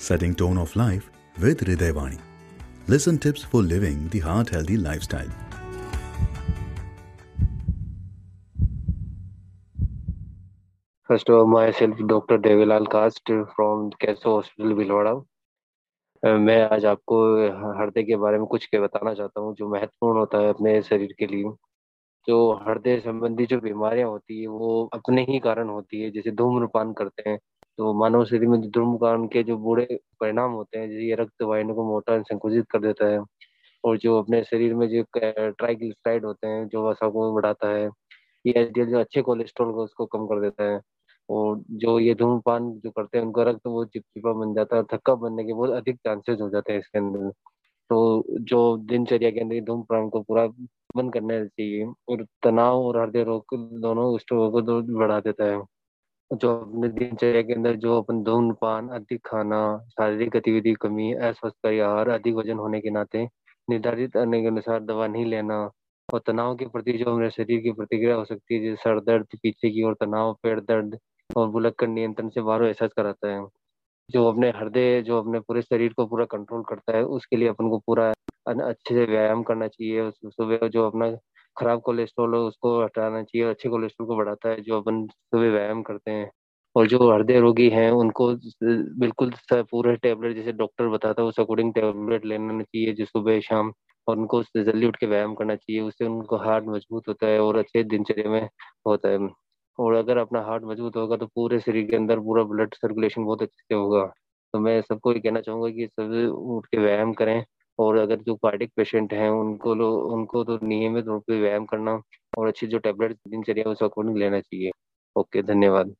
setting tone of life with Hridayvani. Listen tips for living the heart healthy lifestyle. First of all, myself, Dr. Devilal Cast from Keso Hospital, Bhilwara. मैं आज आपको हृदय के बारे में कुछ के बताना चाहता हूँ जो महत्वपूर्ण होता है अपने शरीर के लिए जो हृदय संबंधी जो बीमारियाँ होती है वो अपने ही कारण होती है जैसे धूम्रपान करते हैं तो मानव शरीर में धूम्रपान के जो बुरे परिणाम होते हैं, जैसे ये रक्त वाहिनी को मोटा संकुचित कर देता है, और जो अपने शरीर में जो ट्राइग्लिसराइड होते हैं, जो वसा को बढ़ाता है, ये एचडीएल जो अच्छे कोलेस्ट्रॉल को उसको कम कर देता है, और जो ये धूम्रपान जो करते हैं, उनका रक्त वो चिपचिपा बन जाता है, थक्का बनने के बहुत अधिक चांसेस हो जाते हैं इसके अंदर। तो जो दिनचर्या के अंदर धूम्रपान को पूरा बंद करना चाहिए, और तनाव और हृदय रोग दोनों को तो बढ़ा देता है। जो अपने दिनचर्या के अंदर जो अपन धूम्रपान अधिक खाना, शारीरिक गतिविधि, कमी, अस्वस्थ आहार अधिक वज़न होने के नाते निर्धारित करने के अनुसार दवा नहीं लेना और तनाव के प्रति जो हमारे शरीर की प्रतिक्रिया हो सकती है, जैसे सर दर्द, पीछे की ओर तनाव, पेट दर्द और बुलक कर नियंत्रण से बाहर एहसास कराता है। जो अपने हृदय, जो अपने पूरे शरीर को पूरा कंट्रोल करता है, उसके लिए अपन को पूरा अच्छे से व्यायाम करना चाहिए। सुबह जो अपना खराब कोलेस्ट्रॉल हो, उसको हटाना चाहिए, अच्छे कोलेस्ट्रॉल को बढ़ाता है, जो अपन सुबह व्यायाम करते हैं। और जो हृदय रोगी हैं, उनको बिल्कुल पूरे टेबलेट जैसे डॉक्टर बताता है, उस अकॉर्डिंग टेबलेट लेना चाहिए, जो सुबह, शाम, और उनको जल्दी उठ के व्यायाम करना चाहिए, उससे उनको हार्ट मज़बूत होता है, और अच्छे दिनचर्या में होता है। और अगर अपना हार्ट मज़बूत होगा तो पूरे शरीर के अंदर पूरा ब्लड सर्कुलेशन बहुत अच्छे से होगा। तो मैं सबको ये कहना चाहूँगा कि सब उठ के व्यायाम करें और अगर जो कार्डिक पेशेंट हैं, उनको लो, उनको तो नियमित रूप से व्यायाम करना और अच्छी जो टेबलेट दिनचर्या उस अकॉर्डिंग लेना चाहिए। ओके, धन्यवाद।